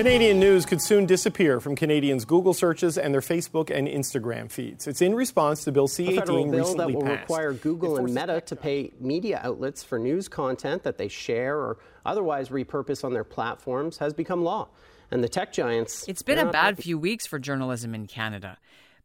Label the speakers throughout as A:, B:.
A: Canadian news could soon disappear from Canadians' Google searches and their Facebook and Instagram feeds. It's in response to Bill C-18
B: a federal bill
A: recently
B: that will
A: passed.
B: require Google and Meta to pay media outlets for news content that they share or otherwise repurpose on their platforms has become law. And the tech giants.
C: It's been a bad few weeks for journalism in Canada.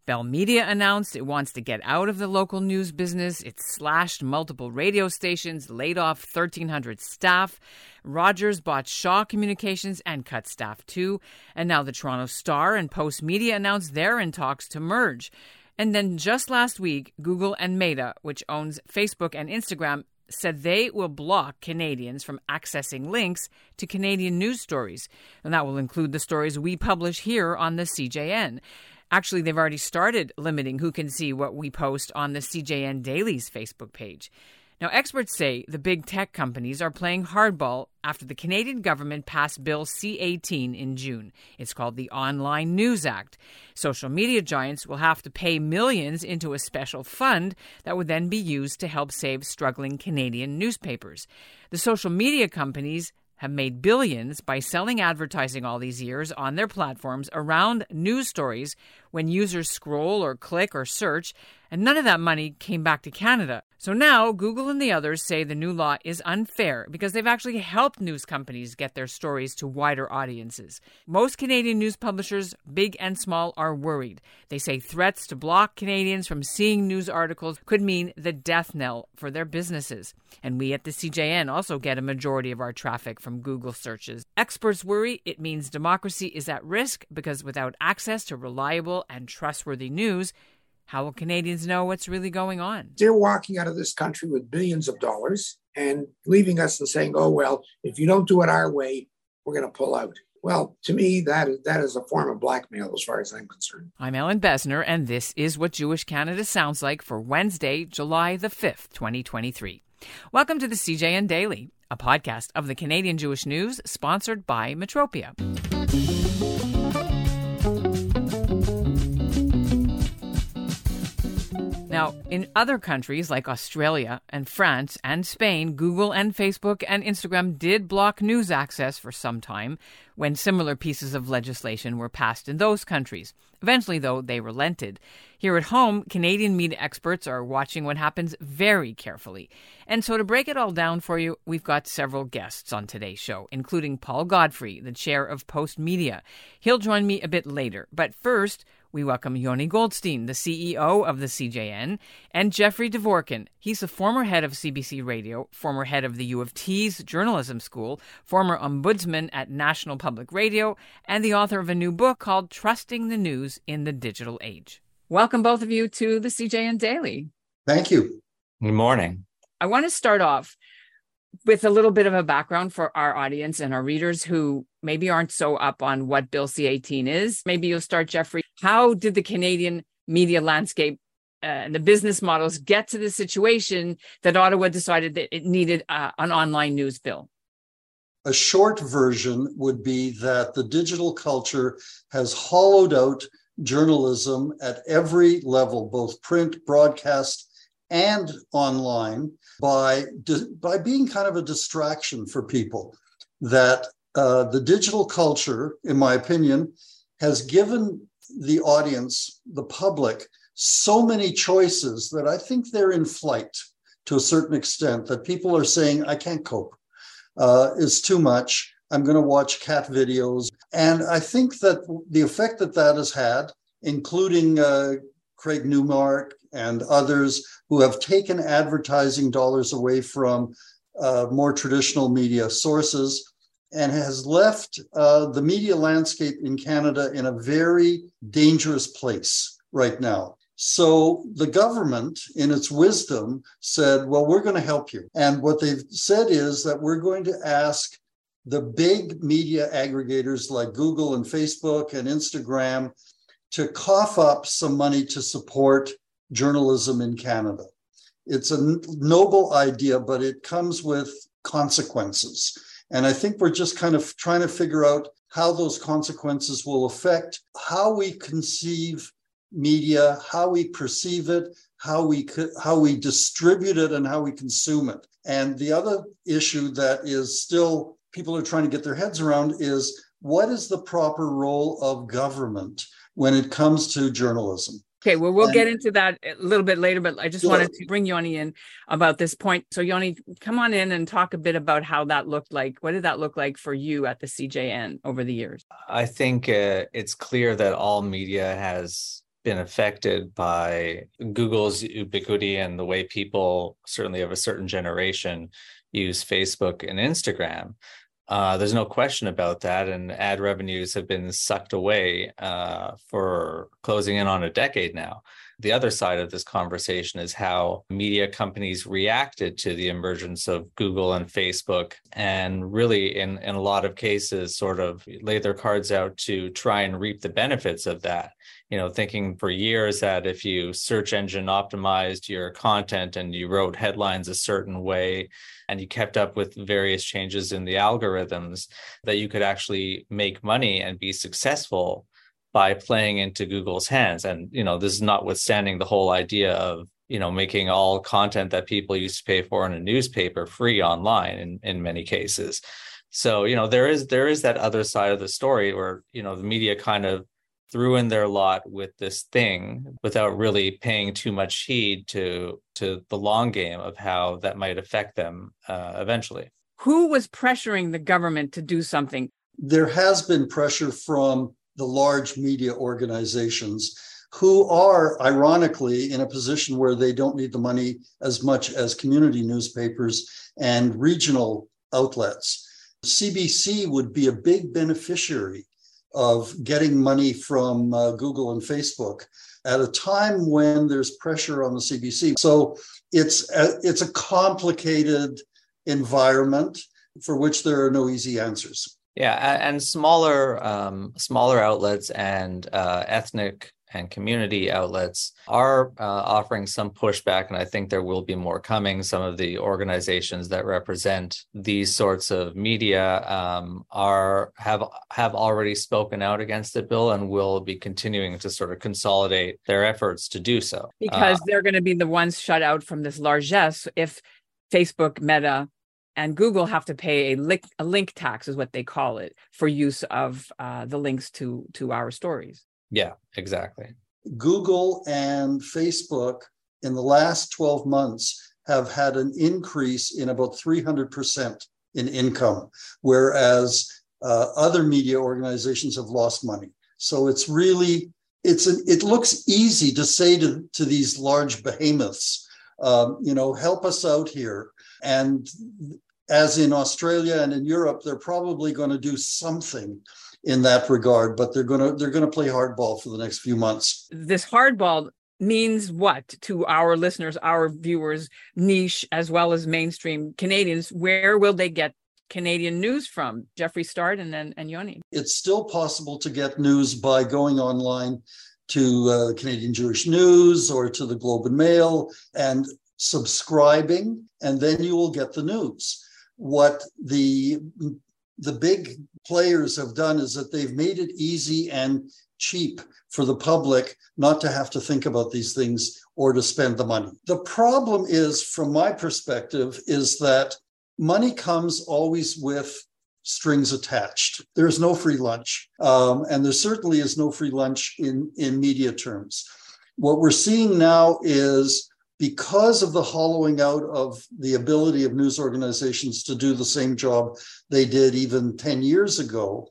C: Bell Media announced it wants to get out of the local news business. It slashed multiple radio stations, laid off 1,300 staff. Rogers bought Shaw Communications and cut staff too. And now the Toronto Star and Postmedia announced they're in talks to merge. And then just last week, Google and Meta, which owns Facebook and Instagram, said they will block Canadians from accessing links to Canadian news stories. And that will include the stories we publish here on the CJN. Actually, they've already started limiting who can see what we post on the CJN Daily's Facebook page. Now, experts say the big tech companies are playing hardball after the Canadian government passed Bill C 18 in June. It's called the Online News Act. Social media giants will have to pay millions into a special fund that would then be used to help save struggling Canadian newspapers. The social media companies have made billions by selling advertising all these years on their platforms around news stories. When users scroll or click or search, and none of that money came back to Canada. So now Google and the others say the new law is unfair because they've actually helped news companies get their stories to wider audiences. Most Canadian news publishers, big and small, are worried. They say threats to block Canadians from seeing news articles could mean the death knell for their businesses. And we at the CJN also get a majority of our traffic from Google searches. Experts worry it means democracy is at risk because without access to reliable and trustworthy news, how will Canadians know what's really going on?
D: They're walking out of this country with billions of dollars and leaving us and saying, oh, well, if you don't do it our way, we're going to pull out. Well, to me, that is, that is a form of blackmail as far as I'm concerned.
C: I'm Ellin Bessner, and this is what Jewish Canada sounds like for Wednesday, July the 5th, 2023. Welcome to the CJN Daily, a podcast of the Canadian Jewish News sponsored by Metropia. Now, in other countries like Australia and France and Spain, Google and Facebook and Instagram did block news access for some time when similar pieces of legislation were passed in those countries. Eventually, though, they relented. Here at home, Canadian media experts are watching what happens very carefully. And so, to break it all down for you, we've got several guests on today's show, including Paul Godfrey, the chair of Postmedia. He'll join me a bit later. But first, we welcome Yoni Goldstein, the CEO of the CJN, and Jeffrey Dvorkin. He's the former head of CBC Radio, former head of the U of T's journalism school, former ombudsman at National Public Radio, and the author of a new book called Trusting the News in the Digital Age. Welcome, both of you, to the CJN Daily.
E: Thank you.
F: Good morning.
C: I want to start off with a little bit of a background for our audience and our readers who maybe aren't so up on what Bill C 18 is. Maybe you'll start, Jeffrey. How did the Canadian media landscape uh, and the business models get to the situation that Ottawa decided that it needed uh, an online news bill?
E: A short version would be that the digital culture has hollowed out journalism at every level, both print, broadcast, and online, by, by being kind of a distraction for people. That uh, the digital culture, in my opinion, has given the audience, the public, so many choices that I think they're in flight to a certain extent, that people are saying, I can't cope, uh, is too much. I'm going to watch cat videos. And I think that the effect that that has had, including uh, Craig Newmark and others who have taken advertising dollars away from uh, more traditional media sources, and has left uh, the media landscape in Canada in a very dangerous place right now. So the government, in its wisdom, said, Well, we're going to help you. And what they've said is that we're going to ask the big media aggregators like Google and Facebook and Instagram to cough up some money to support journalism in Canada. It's a noble idea, but it comes with consequences. And I think we're just kind of trying to figure out how those consequences will affect how we conceive media, how we perceive it, how we how we distribute it, and how we consume it. And the other issue that is still people are trying to get their heads around is what is the proper role of government when it comes to journalism?
C: Okay, well, we'll and, get into that a little bit later, but I just sure. wanted to bring Yoni in about this point. So, Yoni, come on in and talk a bit about how that looked like. What did that look like for you at the CJN over the years?
F: I think uh, it's clear that all media has been affected by Google's ubiquity and the way people, certainly of a certain generation, use Facebook and Instagram. Uh, there's no question about that. And ad revenues have been sucked away uh, for closing in on a decade now. The other side of this conversation is how media companies reacted to the emergence of Google and Facebook, and really, in, in a lot of cases, sort of lay their cards out to try and reap the benefits of that. You know, thinking for years that if you search engine optimized your content and you wrote headlines a certain way, and you kept up with various changes in the algorithms, that you could actually make money and be successful by playing into Google's hands. And, you know, this is notwithstanding the whole idea of, you know, making all content that people used to pay for in a newspaper free online in, in many cases. So, you know, there is there is that other side of the story where, you know, the media kind of threw in their lot with this thing without really paying too much heed to to the long game of how that might affect them uh, eventually.
C: Who was pressuring the government to do something?
E: There has been pressure from the large media organizations who are ironically in a position where they don't need the money as much as community newspapers and regional outlets. CBC would be a big beneficiary of getting money from uh, Google and Facebook at a time when there's pressure on the CBC. So it's a, it's a complicated environment for which there are no easy answers.
F: Yeah, and smaller um, smaller outlets and uh, ethnic and community outlets are uh, offering some pushback, and I think there will be more coming. Some of the organizations that represent these sorts of media um, are have have already spoken out against the bill and will be continuing to sort of consolidate their efforts to do so
C: because uh, they're going to be the ones shut out from this largesse if Facebook, Meta, and Google have to pay a link, a link tax, is what they call it, for use of uh, the links to to our stories.
F: Yeah, exactly.
E: Google and Facebook in the last 12 months have had an increase in about 300% in income, whereas uh, other media organizations have lost money. So it's really it's an, it looks easy to say to, to these large behemoths, um, you know, help us out here. And as in Australia and in Europe, they're probably going to do something in that regard, but they're going to they're going to play hardball for the next few months.
C: This hardball means what to our listeners, our viewers, niche as well as mainstream Canadians? Where will they get Canadian news from? Jeffrey Start and then and Yoni.
E: It's still possible to get news by going online to uh, Canadian Jewish News or to the Globe and Mail and subscribing, and then you will get the news what the the big players have done is that they've made it easy and cheap for the public not to have to think about these things or to spend the money. The problem is, from my perspective, is that money comes always with strings attached. There's no free lunch. Um, and there certainly is no free lunch in, in media terms. What we're seeing now is because of the hollowing out of the ability of news organizations to do the same job they did even 10 years ago,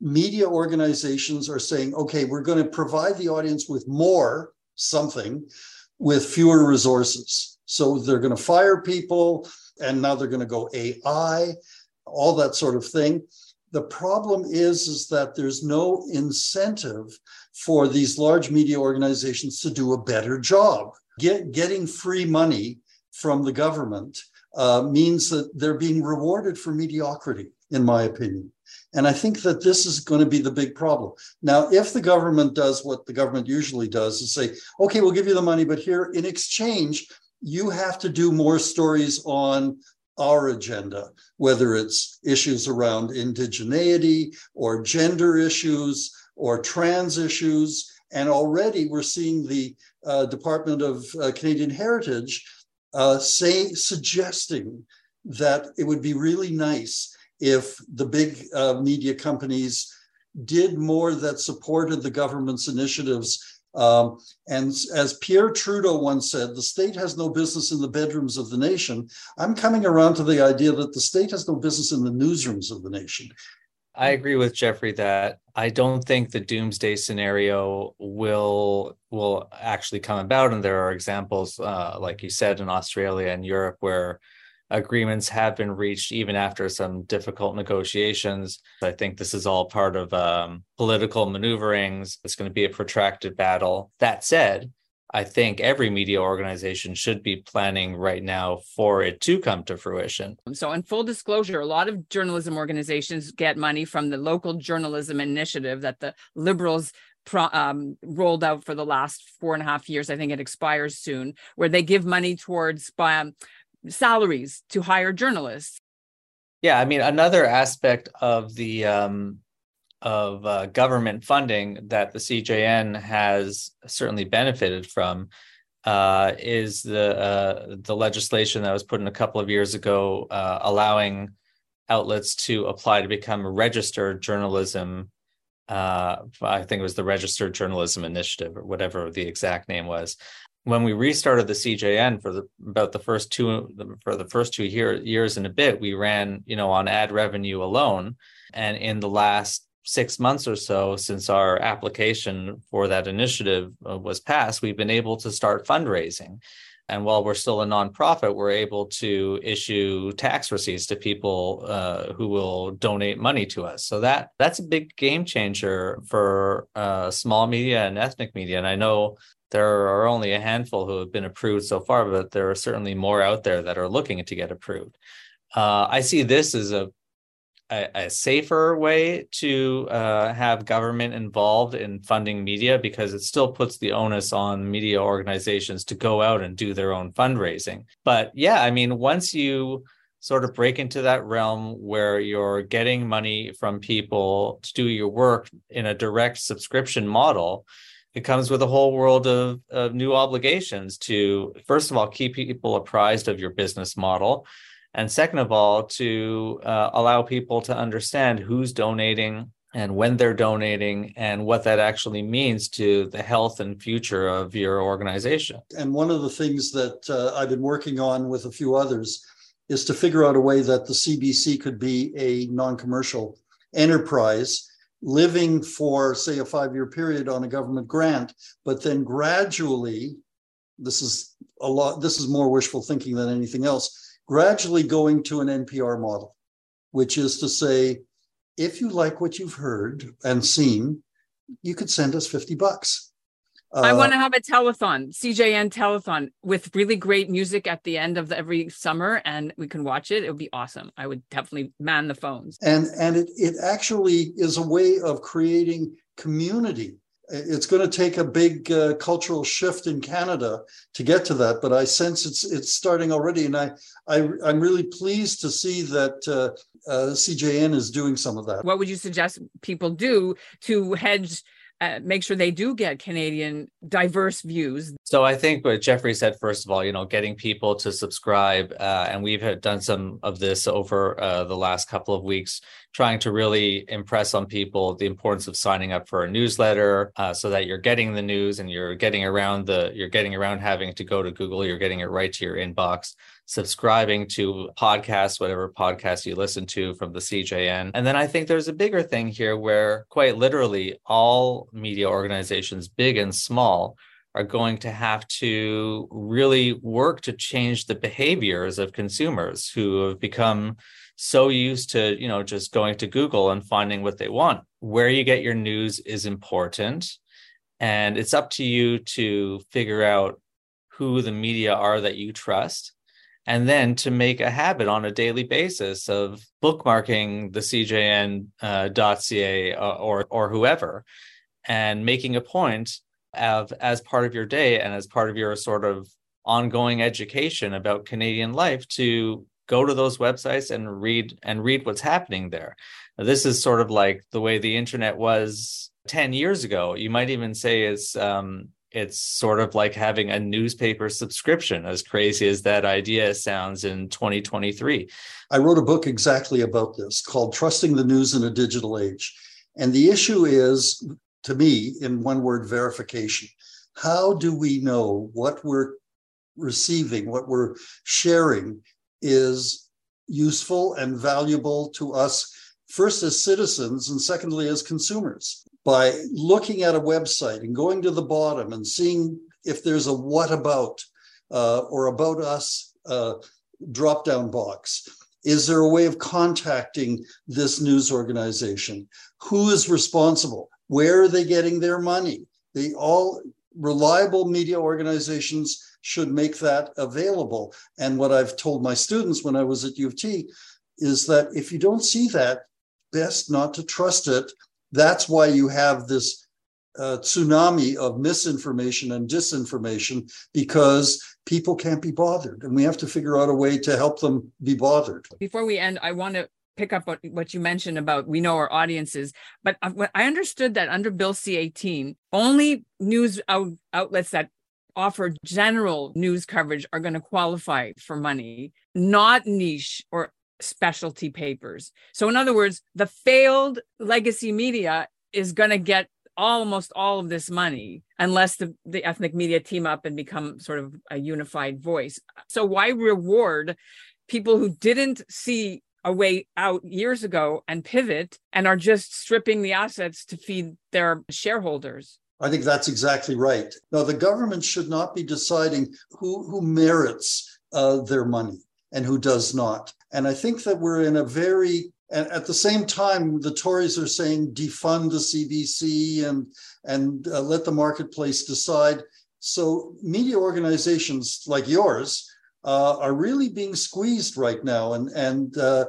E: media organizations are saying, okay, we're going to provide the audience with more something with fewer resources. So they're going to fire people, and now they're going to go AI, all that sort of thing. The problem is, is that there's no incentive for these large media organizations to do a better job get, getting free money from the government uh, means that they're being rewarded for mediocrity, in my opinion. And I think that this is going to be the big problem. Now, if the government does what the government usually does is say, okay, we'll give you the money, but here in exchange, you have to do more stories on our agenda, whether it's issues around indigeneity or gender issues or trans issues. And already we're seeing the uh, Department of uh, Canadian Heritage uh, say, suggesting that it would be really nice if the big uh, media companies did more that supported the government's initiatives. Um, and as Pierre Trudeau once said, the state has no business in the bedrooms of the nation. I'm coming around to the idea that the state has no business in the newsrooms of the nation.
F: I agree with Jeffrey that I don't think the doomsday scenario will will actually come about, and there are examples, uh, like you said, in Australia and Europe, where agreements have been reached even after some difficult negotiations. I think this is all part of um, political maneuverings. It's going to be a protracted battle. That said, I think every media organization should be planning right now for it to come to fruition.
C: So, in full disclosure, a lot of journalism organizations get money from the local journalism initiative that the Liberals Pro, um, rolled out for the last four and a half years. I think it expires soon, where they give money towards um, salaries to hire journalists.
F: Yeah, I mean, another aspect of the um, of uh, government funding that the CJN has certainly benefited from uh, is the uh, the legislation that was put in a couple of years ago, uh, allowing outlets to apply to become registered journalism. Uh, I think it was the Registered Journalism Initiative, or whatever the exact name was when we restarted the CJN for the about the first two for the first two year, years and a bit, we ran you know on ad revenue alone, and in the last six months or so since our application for that initiative uh, was passed, we've been able to start fundraising. And while we're still a nonprofit, we're able to issue tax receipts to people uh, who will donate money to us. So that that's a big game changer for uh, small media and ethnic media. And I know there are only a handful who have been approved so far, but there are certainly more out there that are looking to get approved. Uh, I see this as a a, a safer way to uh, have government involved in funding media because it still puts the onus on media organizations to go out and do their own fundraising. But yeah, I mean, once you sort of break into that realm where you're getting money from people to do your work in a direct subscription model, it comes with a whole world of, of new obligations to, first of all, keep people apprised of your business model. And second of all, to uh, allow people to understand who's donating and when they're donating and what that actually means to the health and future of your organization.
E: And one of the things that uh, I've been working on with a few others is to figure out a way that the CBC could be a non commercial enterprise living for, say, a five year period on a government grant, but then gradually, this is a lot, this is more wishful thinking than anything else, gradually going to an NPR model, which is to say, if you like what you've heard and seen, you could send us 50 bucks.
C: Uh, I want to have a telethon, CJN telethon with really great music at the end of the, every summer, and we can watch it. It would be awesome. I would definitely man the phones.
E: And and it it actually is a way of creating community. It's going to take a big uh, cultural shift in Canada to get to that, but I sense it's it's starting already, and I, I I'm really pleased to see that uh, uh CJN is doing some of that.
C: What would you suggest people do to hedge? Uh, make sure they do get Canadian diverse views.
F: So I think what Jeffrey said, first of all, you know, getting people to subscribe, uh, and we've done some of this over uh, the last couple of weeks, trying to really impress on people the importance of signing up for a newsletter, uh, so that you're getting the news and you're getting around the, you're getting around having to go to Google, you're getting it right to your inbox subscribing to podcasts, whatever podcast you listen to from the CJN. And then I think there's a bigger thing here where quite literally all media organizations, big and small, are going to have to really work to change the behaviors of consumers who have become so used to you know just going to google and finding what they want where you get your news is important and it's up to you to figure out who the media are that you trust and then to make a habit on a daily basis of bookmarking the cjn.ca uh, or or whoever and making a point of as part of your day and as part of your sort of ongoing education about Canadian life to go to those websites and read and read what's happening there. Now, this is sort of like the way the internet was 10 years ago. You might even say it's um, it's sort of like having a newspaper subscription, as crazy as that idea sounds in 2023.
E: I wrote a book exactly about this called Trusting the News in a Digital Age. And the issue is, to me, in one word, verification. How do we know what we're receiving, what we're sharing is useful and valuable to us, first as citizens, and secondly as consumers? by looking at a website and going to the bottom and seeing if there's a what about uh, or about us uh, drop down box. Is there a way of contacting this news organization? Who is responsible? Where are they getting their money? All reliable media organizations should make that available. And what I've told my students when I was at U of T is that if you don't see that, best not to trust it that's why you have this uh, tsunami of misinformation and disinformation because people can't be bothered. And we have to figure out a way to help them be bothered.
C: Before we end, I want to pick up what, you mentioned about we know our audiences, but I understood that under Bill C 18, only news out, outlets that offer general news coverage are going to qualify for money, not niche or specialty papers. So, in other words, the failed legacy media is going to get almost all of this money unless the, the ethnic media team up and become sort of a unified voice. So, why reward people who didn't see a way out years ago and pivot and are just stripping the assets to feed their shareholders?
E: I think that's exactly right. Now, the government should not be deciding who, who merits uh, their money and who does not. And I think that we're in a very and at the same time, the Tories are saying defund the CBC and and uh, let the marketplace decide. So media organizations like yours uh, are really being squeezed right now. And and uh,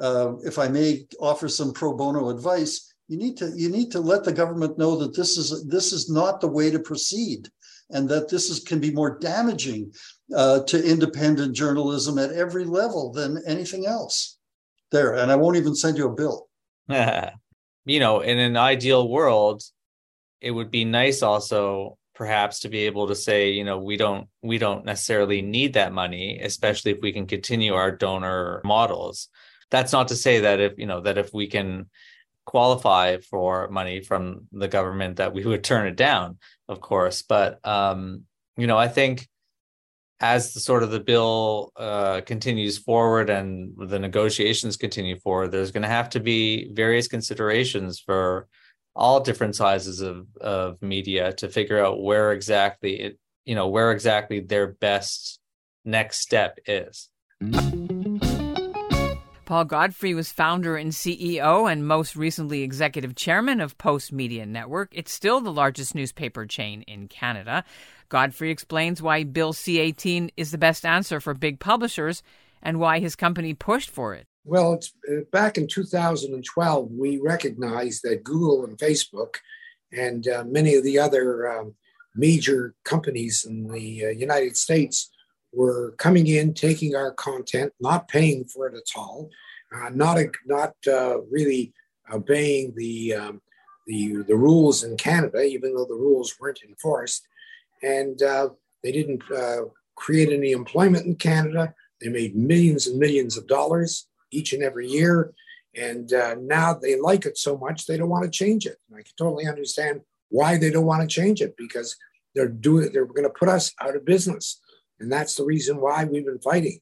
E: uh if I may offer some pro bono advice, you need to you need to let the government know that this is this is not the way to proceed, and that this is can be more damaging uh, to independent journalism at every level than anything else. There, and I won't even send you a bill.
F: you know, in an ideal world, it would be nice also perhaps to be able to say you know we don't we don't necessarily need that money especially if we can continue our donor models that's not to say that if you know that if we can qualify for money from the government that we would turn it down of course but um you know i think as the sort of the bill uh, continues forward and the negotiations continue forward, there's going to have to be various considerations for all different sizes of, of media to figure out where exactly it, you know, where exactly their best next step is.
C: Paul Godfrey was founder and CEO and most recently executive chairman of Postmedia Network. It's still the largest newspaper chain in Canada. Godfrey explains why Bill C 18 is the best answer for big publishers and why his company pushed for it.
D: Well, uh, back in 2012, we recognized that Google and Facebook and uh, many of the other um, major companies in the uh, United States were coming in, taking our content, not paying for it at all, uh, not not uh, really obeying the, um, the the rules in Canada, even though the rules weren't enforced, and uh, they didn't uh, create any employment in Canada. They made millions and millions of dollars each and every year. And uh, now they like it so much they don't want to change it. And I can totally understand why they don't want to change it because they're doing they're going to put us out of business, and that's the reason why we've been fighting.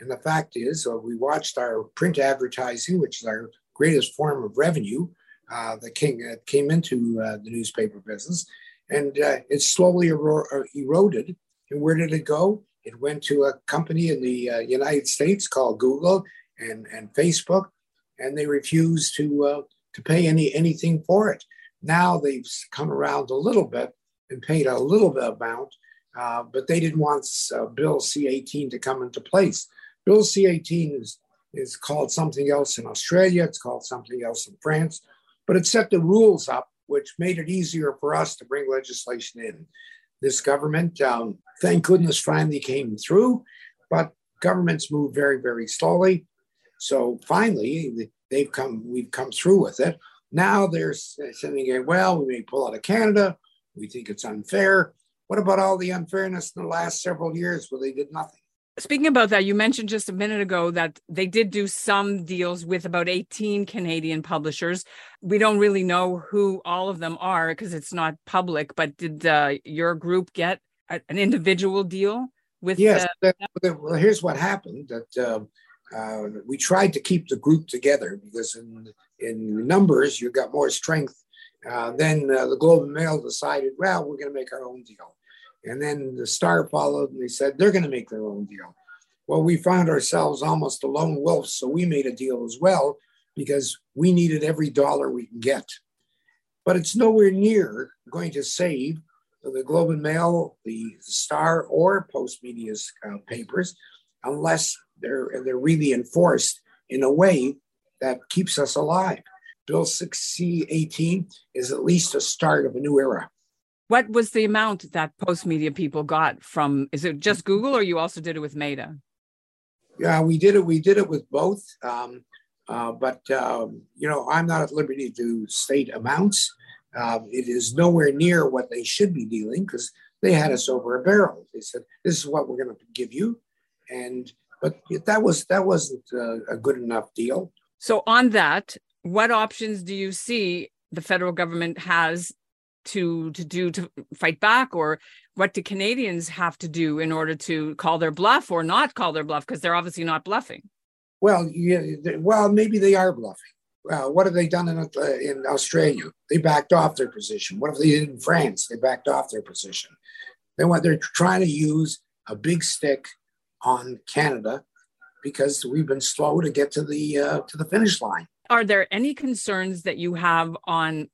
D: And the fact is, uh, we watched our print advertising, which is our greatest form of revenue, uh, that came, uh, came into uh, the newspaper business, and uh, it slowly ero- eroded. And where did it go? It went to a company in the United States called Google and, and Facebook, and they refused to to pay any anything for it. Now they've come around a little bit and paid a little bit amount, uh, but they didn't want uh, Bill C-18 to come into place. Bill C-18 is is called something else in Australia. It's called something else in France, but it set the rules up which made it easier for us to bring legislation in. This government, um, thank goodness, finally came through, but governments move very, very slowly. So finally, they've come. We've come through with it. Now they're saying, "Well, we may pull out of Canada. We think it's unfair." What about all the unfairness in the last several years where they did nothing?
C: Speaking about that, you mentioned just a minute ago that they did do some deals with about 18 Canadian publishers. We don't really know who all of them are because it's not public, but did uh, your group get a, an individual deal with?
D: Yes. Uh, well, here's what happened that uh, uh, we tried to keep the group together because in, in numbers, you've got more strength. Uh, then uh, the Globe and Mail decided, well, we're going to make our own deal. And then the Star followed and they said they're going to make their own deal. Well, we found ourselves almost a lone wolf. So we made a deal as well because we needed every dollar we can get. But it's nowhere near going to save the Globe and Mail, the Star, or Postmedia's uh, papers unless they're, they're really enforced in a way that keeps us alive. Bill 6C18 is at least a start of a new era.
C: What was the amount that Postmedia people got from? Is it just Google, or you also did it with Meta?
D: Yeah, we did it. We did it with both. Um, uh, but um, you know, I'm not at liberty to state amounts. Uh, it is nowhere near what they should be dealing because they had us over a barrel. They said, "This is what we're going to give you," and but that was that wasn't a, a good enough deal.
C: So on that, what options do you see the federal government has to to do to fight back or what do canadians have to do in order to call their bluff or not call their bluff? Because they're obviously not bluffing.
D: Well yeah, well maybe they are bluffing. Uh, what have they done in, uh, in australia? They backed off their position. What have they did in france? They backed off their position. They want they're trying to use a big stick on canada because we've been slow to get to the uh, to the finish line
C: are there any concerns that you have on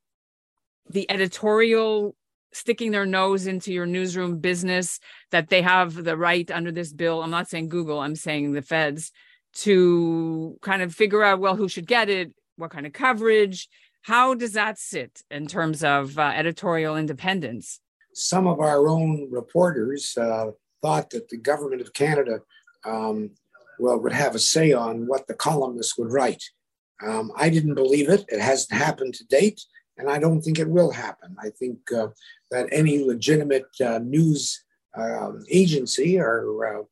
C: the editorial sticking their nose into your newsroom business that they have the right under this bill? I'm not saying google i'm saying the feds to kind of figure out well who should get it what kind of coverage? How does that sit in terms of uh, editorial independence?
D: Some of our own reporters uh, thought that the government of canada um, well would have a say on what the columnists would write um, i didn't believe it it hasn't happened to date and I don't think it will happen. I think uh, that any legitimate uh, news uh, agency or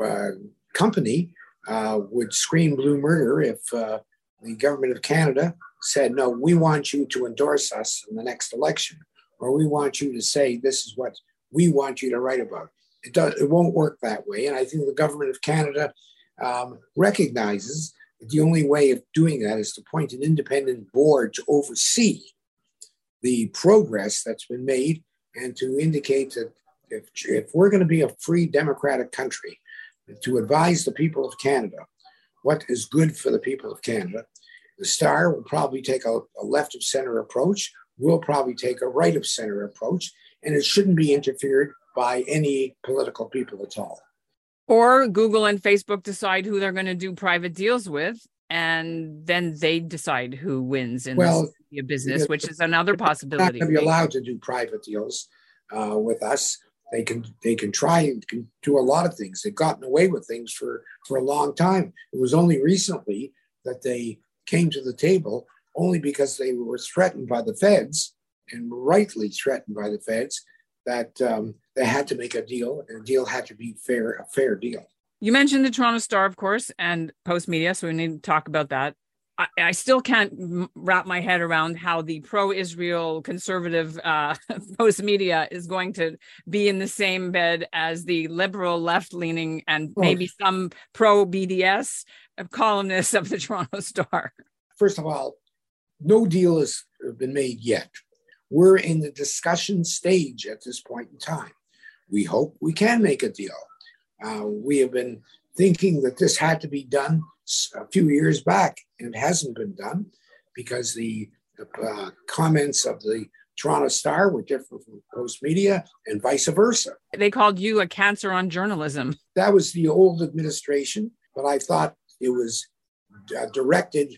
D: uh, uh, company uh, would scream blue murder if the government of Canada said, no, we want you to endorse us in the next election, or we want you to say this is what we want you to write about. It, does, it won't work that way. And I think the government of Canada um, recognizes the only way of doing that is to appoint an independent board to oversee the progress that's been made and to indicate that if, if we're going to be a free democratic country, to advise the people of Canada what is good for the people of Canada, the Star will probably take a, a left of center approach. We'll probably take a right of center approach, and it shouldn't be interfered by any political people at all.
C: Or Google and Facebook decide who they're going to do private deals with, and then they decide who wins in well, this business, which is another possibility.
D: Not to be allowed to do private deals uh, with us. They can they can try and can do a lot of things. They've gotten away with things for for a long time. It was only recently that they came to the table only because they were threatened by the feds and rightly threatened by the feds that um, they had to make a deal and the deal had to be fair a fair deal
C: you mentioned the Toronto Star, of course, and Postmedia, so we need to talk about that. I, I still can't wrap my head around how the pro-Israel conservative uh, Postmedia is going to be in the same bed as the liberal, left-leaning, and maybe some pro-BDS columnists of the Toronto Star.
D: First of all, no deal has been made yet. We're in the discussion stage at this point in time. We hope we can make a deal. Uh, we have been thinking that this had to be done a few years back, and it hasn't been done because the uh, comments of the Toronto Star were different from Postmedia and vice versa.
C: They called you a cancer on journalism.
D: That was the old administration, but I thought it was uh, directed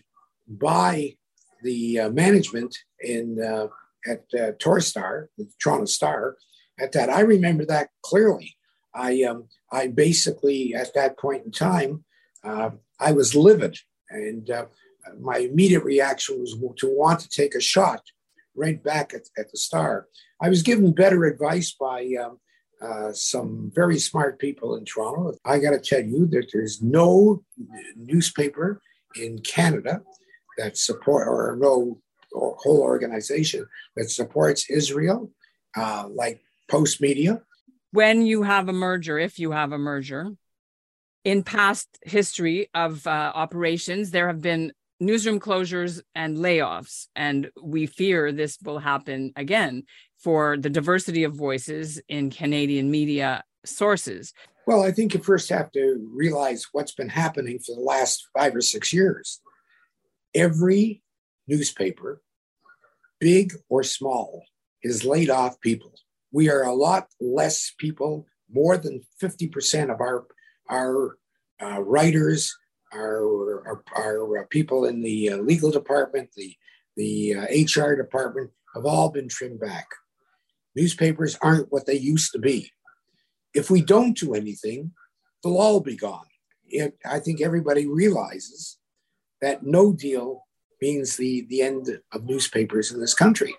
D: by the uh, management in uh, at uh, Torstar, the Toronto Star. At that, I remember that clearly. I um, I basically at that point in time uh, I was livid, and uh, my immediate reaction was to want to take a shot right back at, at the Star. I was given better advice by um, uh, some very smart people in Toronto. I got to tell you that there's no newspaper in Canada that support or no or whole organization that supports Israel, uh, like Postmedia.
C: When you have a merger, if you have a merger, in past history of uh, operations, there have been newsroom closures and layoffs, and we fear this will happen again for the diversity of voices in Canadian media sources.
D: Well, I think you first have to realize what's been happening for the last five or six years. Every newspaper, big or small, has laid off people. We are a lot less people, more than 50% of our, our uh, writers, our, our, our, uh, people in the uh, legal department, the, the HR uh, department have all been trimmed back. Newspapers aren't what they used to be. If we don't do anything, they'll all be gone. It, I think everybody realizes that no deal means the, the end of newspapers in this country.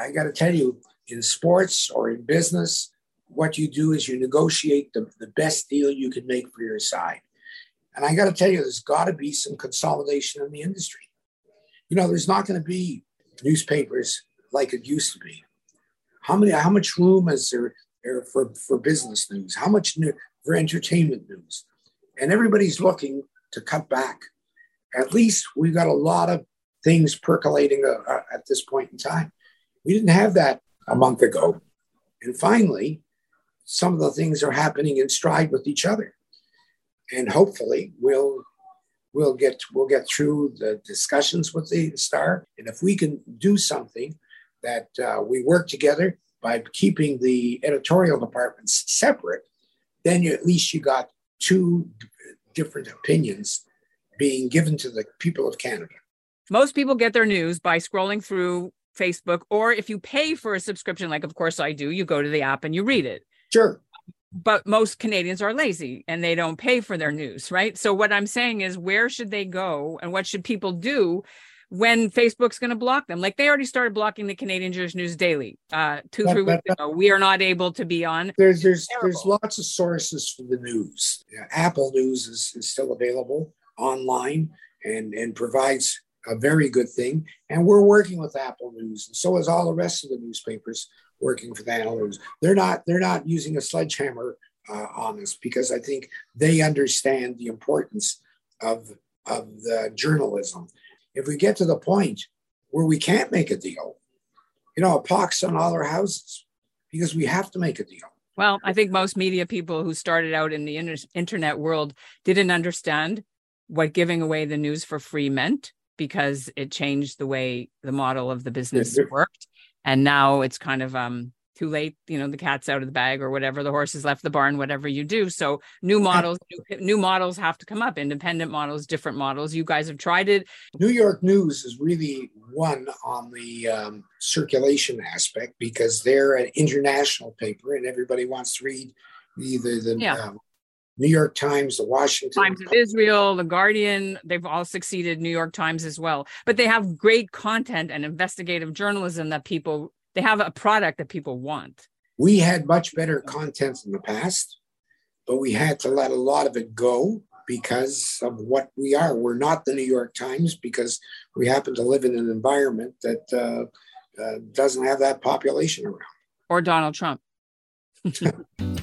D: I got to tell you, in sports or in business, what you do is you negotiate the, the best deal you can make for your side. And I got to tell you, there's got to be some consolidation in the industry. You know, there's not going to be newspapers like it used to be. How many? How much room is there, there for for business news? How much new, for entertainment news? And everybody's looking to cut back. At least we've got a lot of things percolating uh, uh, at this point in time. We didn't have that a month ago. And finally, some of the things are happening in stride with each other. And hopefully we'll we'll get we'll get through the discussions with the star. And if we can do something that uh, we work together by keeping the editorial departments separate, then you, at least you got two d- different opinions being given to the people of Canada.
C: Most people get their news by scrolling through Facebook, or if you pay for a subscription, like of course I do, you go to the app and you read it.
D: Sure.
C: But most Canadians are lazy and they don't pay for their news, right? So what I'm saying is, where should they go and what should people do when Facebook's going to block them. Like they already started blocking the Canadian Jewish News Daily uh, two, three weeks ago. We are not able to be on.
D: There's there's there's lots of sources for the news. Yeah, Apple News is, is still available online and and provides a very good thing. And we're working with Apple News, and so is all the rest of the newspapers working for the Apple News. They're not they're not using a sledgehammer uh, on us because I think they understand the importance of of the journalism if we get to the point where we can't make a deal, you know, a pox on all our houses because we have to make a deal.
C: Well, I think most media people who started out in the internet world didn't understand what giving away the news for free meant because it changed the way the model of the business worked. And now it's kind of um too late you know the cat's out of the bag or whatever the horse has left the barn whatever you do. So new models new, new, models have to come up independent models different models. You guys have tried it.
D: New york news is really one on the um, circulation aspect because they're an international paper and everybody wants to read the the, the yeah. um, New York Times, the Washington
C: Times of Israel, the Guardian, they've all succeeded, New York Times as well. But they have great content and investigative journalism that people they have a product that people want.
D: We had much better content in the past, but we had to let a lot of it go because of what we are. We're not the New York Times because we happen to live in an environment that uh, uh, doesn't have that population around.
C: Or Donald Trump.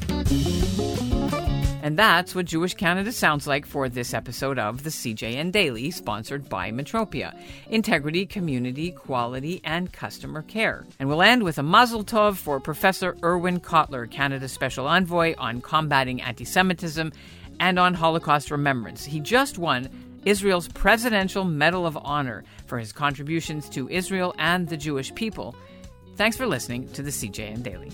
C: And that's what Jewish Canada sounds like for this episode of the CJN Daily, sponsored by Metropia Integrity, Community, Quality, and Customer Care. And we'll end with a mazel tov for Professor Irwin Cotler, Canada's Special Envoy on combating anti Semitism and on Holocaust remembrance. He just won Israel's Presidential Medal of Honor for his contributions to Israel and the Jewish people. Thanks for listening to the CJN Daily.